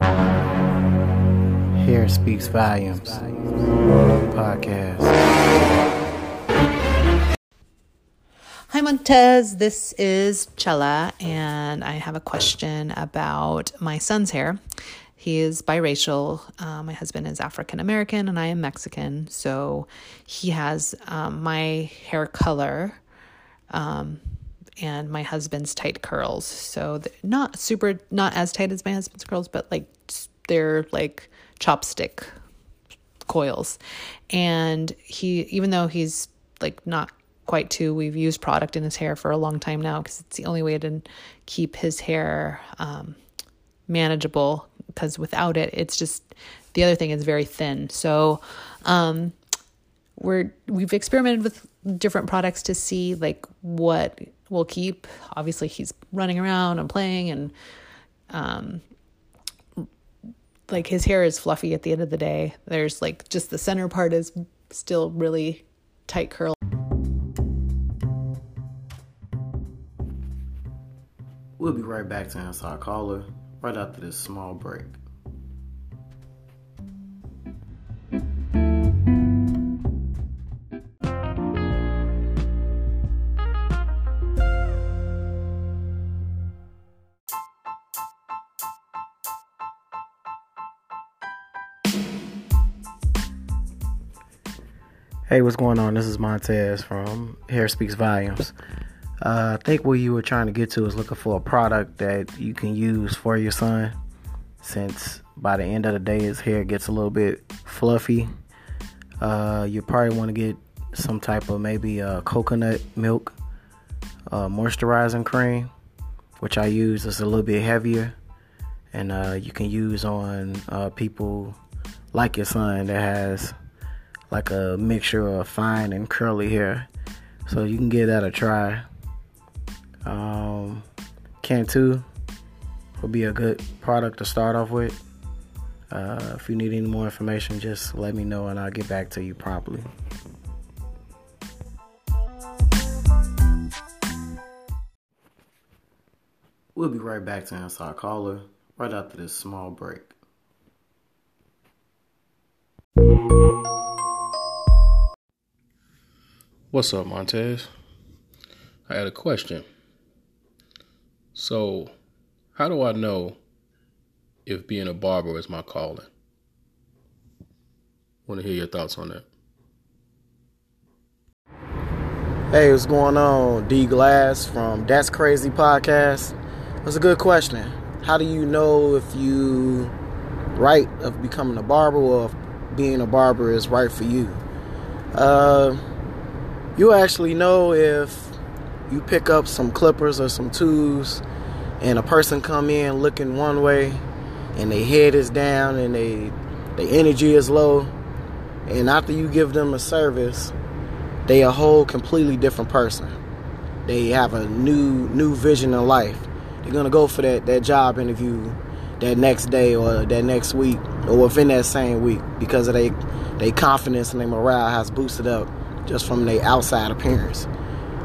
Hair Speaks Volumes podcast. Hi, Montez. This is Chella, and I have a question about my son's hair. He is biracial. Uh, my husband is African American, and I am Mexican. So he has um, my hair color um, and my husband's tight curls. So not super, not as tight as my husband's curls, but like they're like chopstick coils. And he, even though he's like not quite two, we've used product in his hair for a long time now because it's the only way to keep his hair um, manageable. Because without it, it's just the other thing is very thin. So, um, we're we've experimented with different products to see like what will keep. Obviously, he's running around and playing, and um, like his hair is fluffy at the end of the day. There's like just the center part is still really tight curl. We'll be right back to our caller right after this small break. Hey, what's going on? This is Montez from Hair Speaks Volumes. Uh, I think what you were trying to get to is looking for a product that you can use for your son, since by the end of the day his hair gets a little bit fluffy. Uh, you probably want to get some type of maybe uh, coconut milk uh, moisturizing cream, which I use. It's a little bit heavier, and uh, you can use on uh, people like your son that has like a mixture of fine and curly hair. So you can give that a try. Um, Cantu will be a good product to start off with. Uh, if you need any more information, just let me know and I'll get back to you promptly. We'll be right back to our caller right after this small break. What's up, Montez? I had a question. So, how do I know if being a barber is my calling? Want to hear your thoughts on that? Hey, what's going on? D Glass from That's Crazy Podcast. That's a good question. How do you know if you right of becoming a barber or if being a barber is right for you? Uh, you actually know if you pick up some clippers or some tools and a person come in looking one way and their head is down and they the energy is low and after you give them a service they a whole completely different person. They have a new new vision in life. They're gonna go for that that job interview that next day or that next week or within that same week because of they they confidence and their morale has boosted up just from their outside appearance,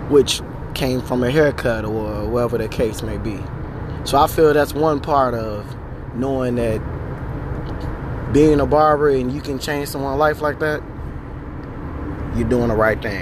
which came from a haircut or whatever the case may be. So I feel that's one part of knowing that being a barber and you can change someone's life like that, you're doing the right thing.